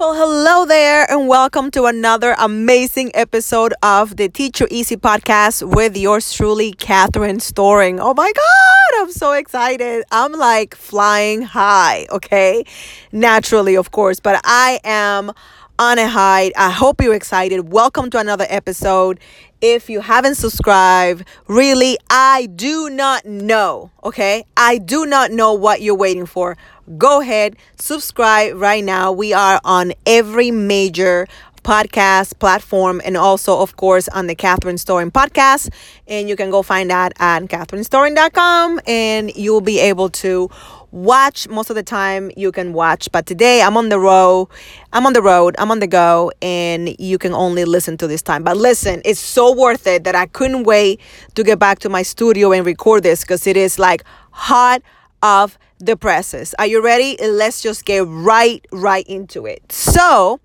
Well, hello there, and welcome to another amazing episode of the Teacher Easy podcast with yours truly, Catherine Storing. Oh my God, I'm so excited. I'm like flying high, okay? Naturally, of course, but I am on a high. I hope you're excited. Welcome to another episode. If you haven't subscribed, really, I do not know, okay? I do not know what you're waiting for go ahead, subscribe right now. We are on every major podcast platform and also of course on the Catherine Storing podcast and you can go find that at catherinestoring.com and you'll be able to watch most of the time you can watch but today I'm on the road I'm on the road I'm on the go and you can only listen to this time but listen it's so worth it that I couldn't wait to get back to my studio and record this because it is like hot of the presses. Are you ready? Let's just get right right into it. So,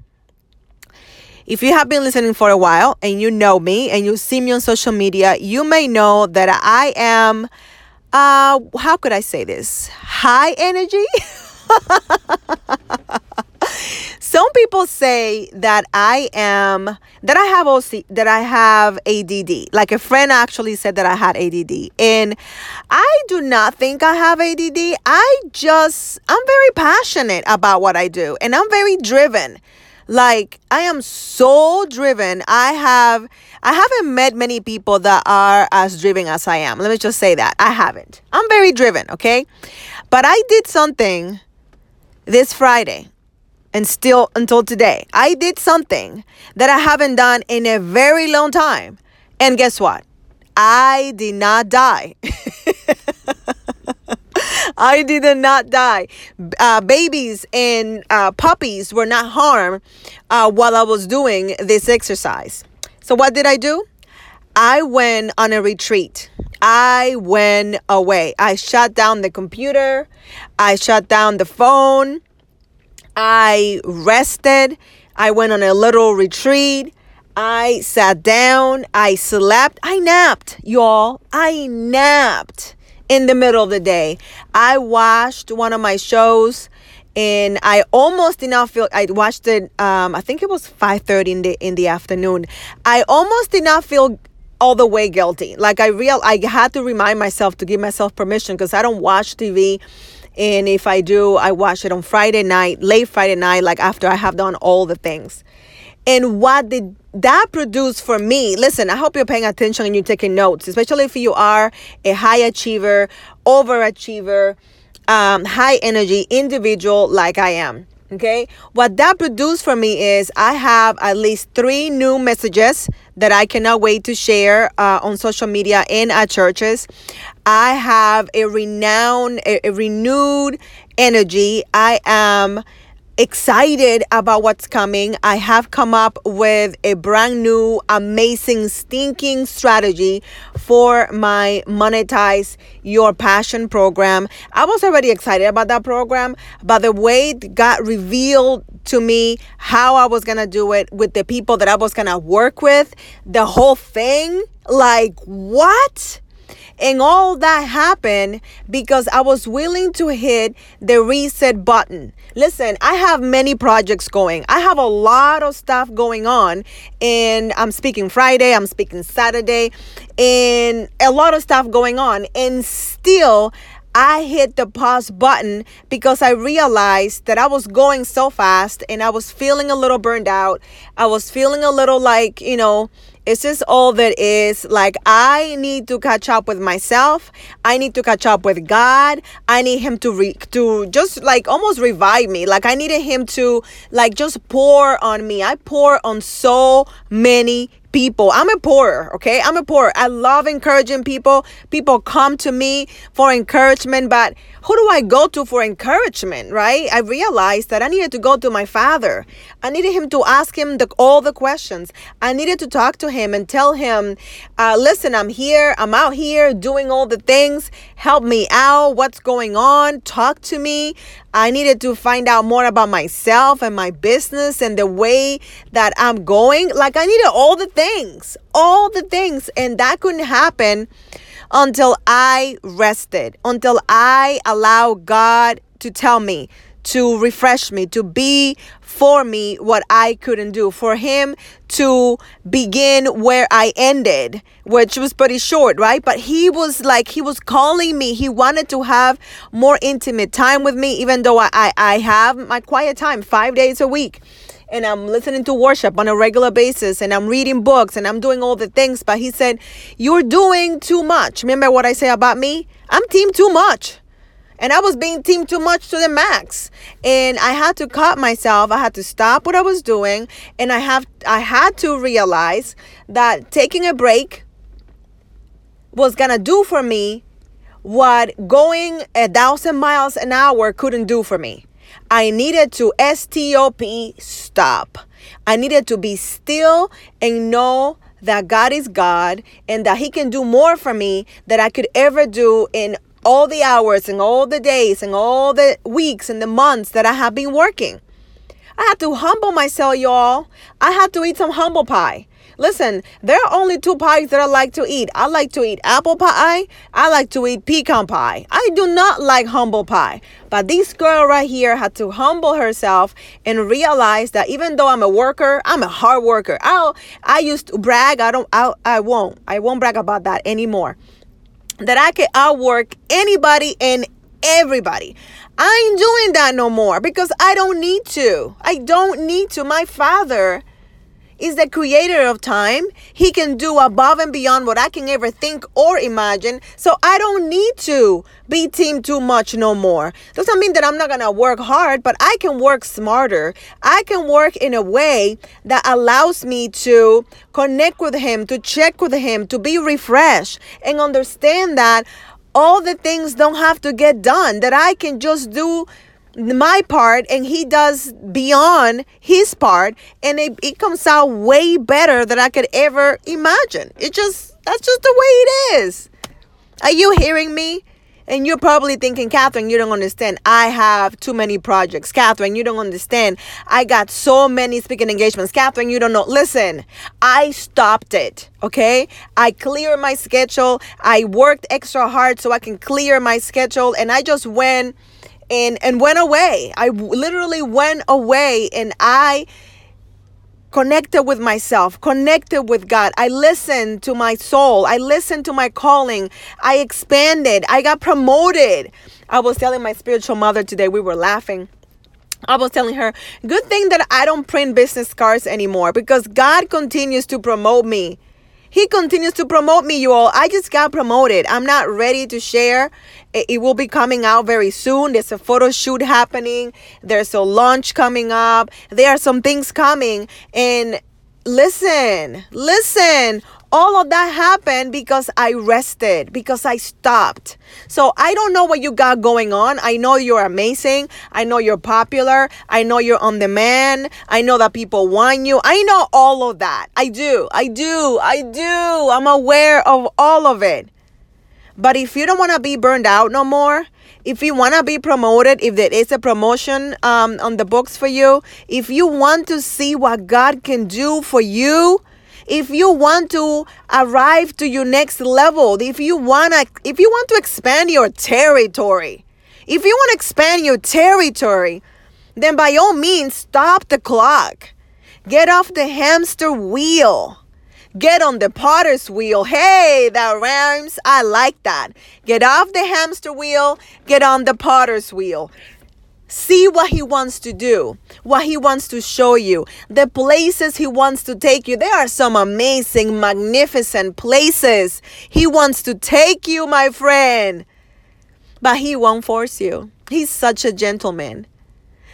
if you have been listening for a while and you know me and you see me on social media, you may know that I am uh how could I say this? High energy. Some people say that I am that I have OC that I have ADD. Like a friend actually said that I had ADD. And I do not think I have ADD. I just I'm very passionate about what I do and I'm very driven. Like I am so driven. I have I haven't met many people that are as driven as I am. Let me just say that. I haven't. I'm very driven, okay? But I did something this Friday and still until today. I did something that I haven't done in a very long time. And guess what? I did not die. I did not die. Uh, babies and uh, puppies were not harmed uh, while I was doing this exercise. So, what did I do? I went on a retreat. I went away. I shut down the computer. I shut down the phone. I rested. I went on a little retreat. I sat down. I slept. I napped, y'all. I napped in the middle of the day. I watched one of my shows and I almost did not feel I watched it um I think it was 5:30 in the in the afternoon. I almost did not feel all the way guilty. Like I real I had to remind myself to give myself permission because I don't watch TV and if I do, I watch it on Friday night, late Friday night, like after I have done all the things. And what did that produce for me? Listen, I hope you're paying attention and you're taking notes, especially if you are a high achiever, overachiever, um, high energy individual like I am. Okay. What that produced for me is I have at least three new messages that I cannot wait to share uh, on social media and at churches. I have a renowned, a, a renewed energy. I am excited about what's coming. I have come up with a brand new, amazing, stinking strategy for my Monetize Your Passion program. I was already excited about that program, but the way it got revealed to me how I was going to do it with the people that I was going to work with, the whole thing, like, what? And all that happened because I was willing to hit the reset button. Listen, I have many projects going. I have a lot of stuff going on. And I'm speaking Friday, I'm speaking Saturday, and a lot of stuff going on. And still, I hit the pause button because I realized that I was going so fast and I was feeling a little burned out. I was feeling a little like, you know, it's just all that is like I need to catch up with myself. I need to catch up with God. I need him to re- to just like almost revive me. Like I needed him to like just pour on me. I pour on so many people. I'm a pourer, okay? I'm a pourer. I love encouraging people. People come to me for encouragement, but who do I go to for encouragement, right? I realized that I needed to go to my father. I needed him to ask him the, all the questions. I needed to talk to him and tell him, uh, listen, I'm here. I'm out here doing all the things. Help me out. What's going on? Talk to me. I needed to find out more about myself and my business and the way that I'm going. Like, I needed all the things, all the things. And that couldn't happen until I rested, until I allow God to tell me to refresh me, to be for me what I couldn't do, for him to begin where I ended, which was pretty short, right? But he was like, he was calling me. He wanted to have more intimate time with me, even though I, I, I have my quiet time five days a week and I'm listening to worship on a regular basis and I'm reading books and I'm doing all the things. But he said, You're doing too much. Remember what I say about me? I'm team too much. And I was being team too much to the max. And I had to cut myself. I had to stop what I was doing. And I have I had to realize that taking a break was gonna do for me what going a thousand miles an hour couldn't do for me. I needed to stop, stop. I needed to be still and know that God is God and that He can do more for me than I could ever do in all the hours and all the days and all the weeks and the months that I have been working. I had to humble myself, y'all. I had to eat some humble pie. Listen, there are only two pies that I like to eat. I like to eat apple pie. I like to eat pecan pie. I do not like humble pie. But this girl right here had to humble herself and realize that even though I'm a worker, I'm a hard worker. I I used to brag. I don't. I I won't. I won't brag about that anymore. That I can outwork anybody and everybody. I ain't doing that no more because I don't need to. I don't need to. My father is the creator of time. He can do above and beyond what I can ever think or imagine. So I don't need to be team too much no more. Doesn't mean that I'm not going to work hard, but I can work smarter. I can work in a way that allows me to connect with him, to check with him, to be refreshed and understand that all the things don't have to get done, that I can just do my part and he does beyond his part and it, it comes out way better than I could ever imagine. It just that's just the way it is. Are you hearing me? And you're probably thinking, Catherine, you don't understand. I have too many projects. Catherine, you don't understand. I got so many speaking engagements. Catherine, you don't know. Listen, I stopped it. Okay. I cleared my schedule. I worked extra hard so I can clear my schedule. And I just went and and went away. I literally went away and I connected with myself, connected with God. I listened to my soul. I listened to my calling. I expanded. I got promoted. I was telling my spiritual mother today, we were laughing. I was telling her, good thing that I don't print business cards anymore because God continues to promote me. He continues to promote me, you all. I just got promoted. I'm not ready to share. It, will be coming out very soon. There's a photo shoot happening. There's a launch coming up. There are some things coming. And listen, listen all of that happened because I rested, because I stopped. So I don't know what you got going on. I know you're amazing. I know you're popular. I know you're on demand. I know that people want you. I know all of that. I do. I do. I do. I'm aware of all of it. But if you don't want to be burned out no more, if you want to be promoted, if there is a promotion um, on the books for you, if you want to see what God can do for you, if you want to arrive to your next level, if you want to if you want to expand your territory, if you want to expand your territory, then by all means stop the clock. Get off the hamster wheel. Get on the potter's wheel. Hey, that rhymes. I like that. Get off the hamster wheel. Get on the potter's wheel. See what he wants to do, what he wants to show you, the places he wants to take you. There are some amazing, magnificent places he wants to take you, my friend. But he won't force you. He's such a gentleman.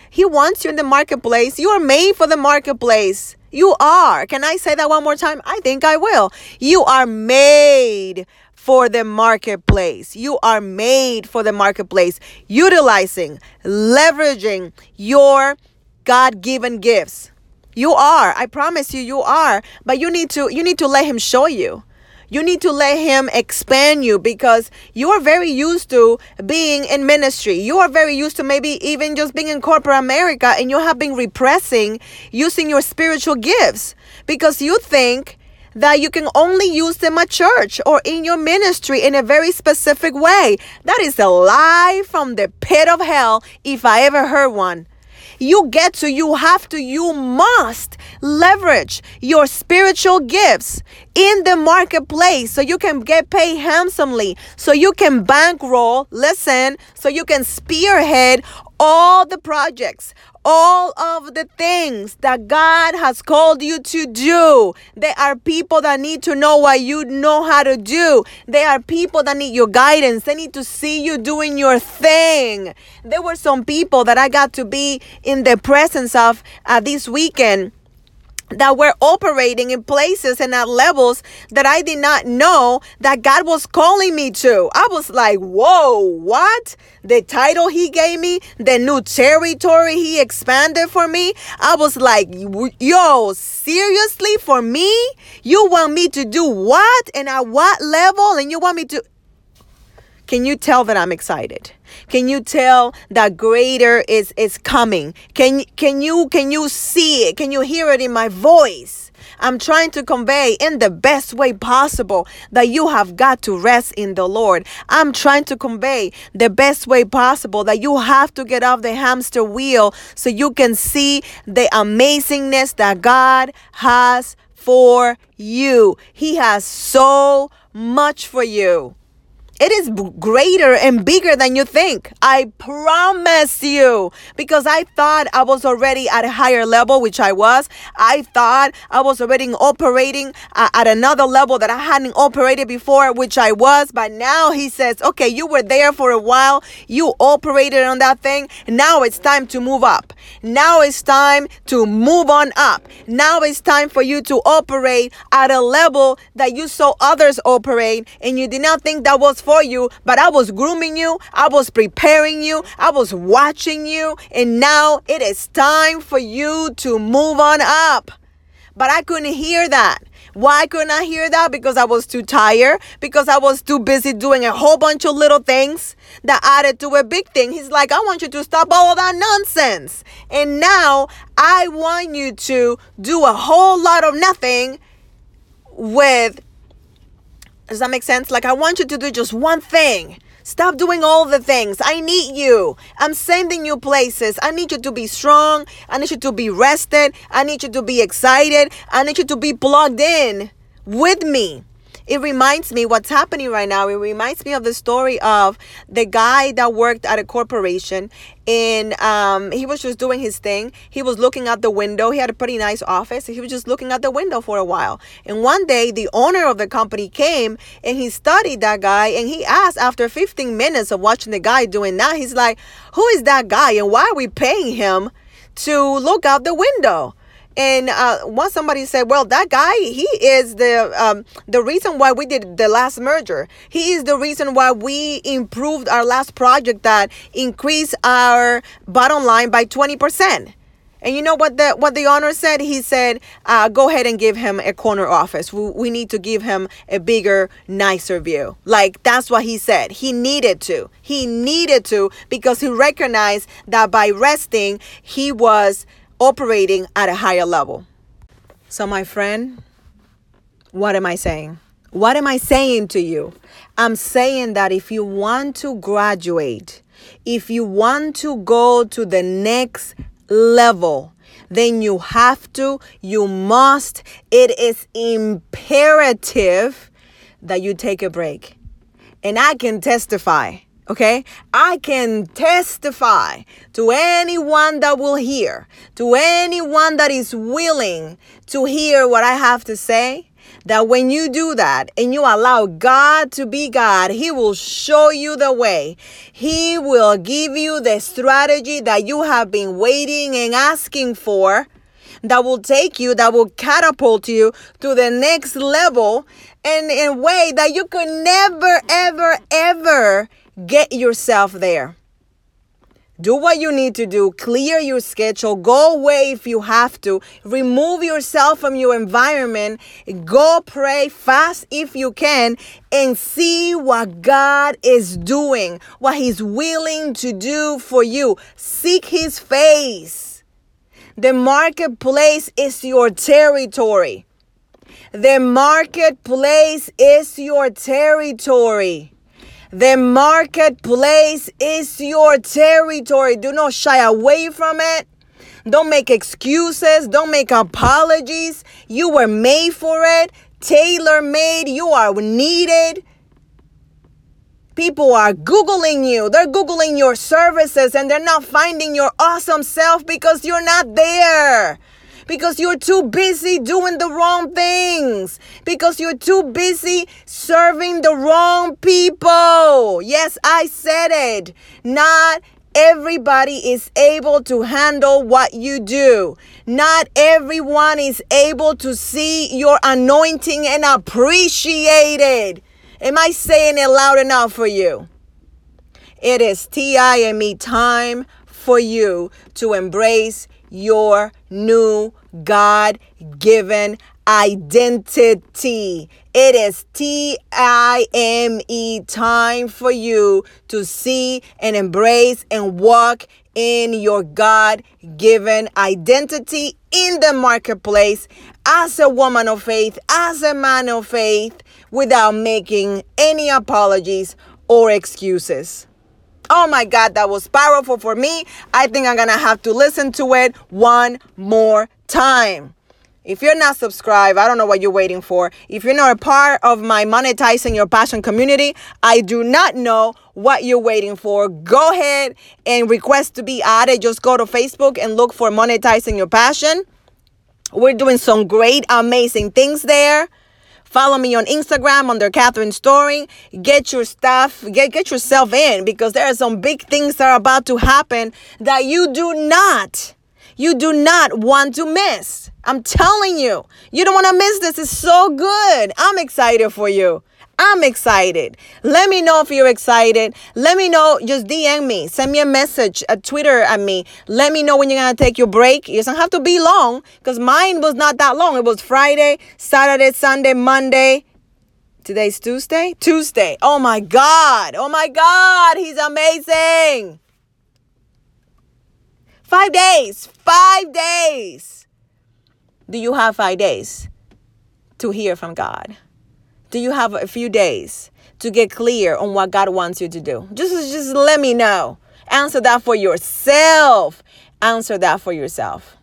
He wants you in the marketplace. You are made for the marketplace. You are. Can I say that one more time? I think I will. You are made for the marketplace. You are made for the marketplace, utilizing, leveraging your God given gifts. You are. I promise you, you are. But you need to you need to let him show you. You need to let him expand you because you are very used to being in ministry. You are very used to maybe even just being in corporate America and you have been repressing using your spiritual gifts because you think that you can only use them at church or in your ministry in a very specific way. That is a lie from the pit of hell if I ever heard one. You get to, you have to, you must leverage your spiritual gifts in the marketplace so you can get paid handsomely, so you can bankroll, listen, so you can spearhead all the projects, all of the things that God has called you to do. There are people that need to know what you know how to do. There are people that need your guidance. They need to see you doing your thing. There were some people that I got to be in the presence of uh, this weekend that were operating in places and at levels that I did not know that God was calling me to. I was like, whoa, what? The title he gave me, the new territory he expanded for me. I was like, yo, seriously, for me? You want me to do what and at what level? And you want me to. Can you tell that I'm excited? Can you tell that greater is is coming? Can can you can you see it? Can you hear it in my voice? I'm trying to convey in the best way possible that you have got to rest in the Lord. I'm trying to convey the best way possible that you have to get off the hamster wheel so you can see the amazingness that God has for you. He has so much for you. It is greater and bigger than you think. I promise you. Because I thought I was already at a higher level, which I was. I thought I was already operating uh, at another level that I hadn't operated before, which I was. But now he says, okay, you were there for a while. You operated on that thing. Now it's time to move up. Now it's time to move on up. Now it's time for you to operate at a level that you saw others operate and you did not think that was for you, but I was grooming you, I was preparing you, I was watching you, and now it is time for you to move on up. But I couldn't hear that. Why couldn't I hear that? Because I was too tired, because I was too busy doing a whole bunch of little things that added to a big thing. He's like, I want you to stop all of that nonsense. And now I want you to do a whole lot of nothing with does that make sense? Like, I want you to do just one thing. Stop doing all the things. I need you. I'm sending you places. I need you to be strong. I need you to be rested. I need you to be excited. I need you to be plugged in with me it reminds me what's happening right now. It reminds me of the story of the guy that worked at a corporation and um, he was just doing his thing. He was looking out the window. He had a pretty nice office. He was just looking out the window for a while. And one day, the owner of the company came and he studied that guy and he asked after 15 minutes of watching the guy doing that, he's like, Who is that guy and why are we paying him to look out the window? And uh, once somebody said, "Well, that guy, he is the um, the reason why we did the last merger. He is the reason why we improved our last project that increased our bottom line by twenty percent." And you know what the what the owner said? He said, uh, "Go ahead and give him a corner office. We, we need to give him a bigger, nicer view." Like that's what he said. He needed to. He needed to because he recognized that by resting, he was operating at a higher level. So, my friend, what am I saying? What am I saying to you? I'm saying that if you want to graduate, if you want to go to the next level, then you have to, you must, it is imperative that you take a break. And I can testify Okay, I can testify to anyone that will hear, to anyone that is willing to hear what I have to say, that when you do that and you allow God to be God, He will show you the way. He will give you the strategy that you have been waiting and asking for that will take you, that will catapult you to the next level and in a way that you could never, ever, ever Get yourself there. Do what you need to do. Clear your schedule. Go away if you have to. Remove yourself from your environment. Go pray fast if you can and see what God is doing, what He's willing to do for you. Seek His face. The marketplace is your territory. The marketplace is your territory. The marketplace is your territory. Do not shy away from it. Don't make excuses. Don't make apologies. You were made for it, tailor made. You are needed. People are Googling you. They're Googling your services and they're not finding your awesome self because you're not there. Because you're too busy doing the wrong things. Because you're too busy serving the wrong people. Yes, I said it. Not everybody is able to handle what you do. Not everyone is able to see your anointing and appreciate it. Am I saying it loud enough for you? It is TIME time for you to embrace your new God given identity. It is T I M E time for you to see and embrace and walk in your God given identity in the marketplace as a woman of faith, as a man of faith, without making any apologies or excuses. Oh my God, that was powerful for me. I think I'm gonna have to listen to it one more time. If you're not subscribed, I don't know what you're waiting for. If you're not a part of my monetizing your passion community, I do not know what you're waiting for. Go ahead and request to be added. Just go to Facebook and look for monetizing your passion. We're doing some great, amazing things there. Follow me on Instagram under Catherine Storing. Get your stuff, get, get yourself in because there are some big things that are about to happen that you do not, you do not want to miss. I'm telling you, you don't want to miss this. It's so good. I'm excited for you. I'm excited. Let me know if you're excited. Let me know. Just DM me. Send me a message, a Twitter at me. Let me know when you're going to take your break. It doesn't have to be long because mine was not that long. It was Friday, Saturday, Sunday, Monday. Today's Tuesday? Tuesday. Oh my God. Oh my God. He's amazing. Five days. Five days. Do you have five days to hear from God? Do you have a few days to get clear on what God wants you to do? Just, just let me know. Answer that for yourself. Answer that for yourself.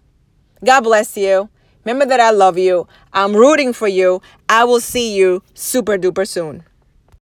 God bless you. Remember that I love you. I'm rooting for you. I will see you super duper soon.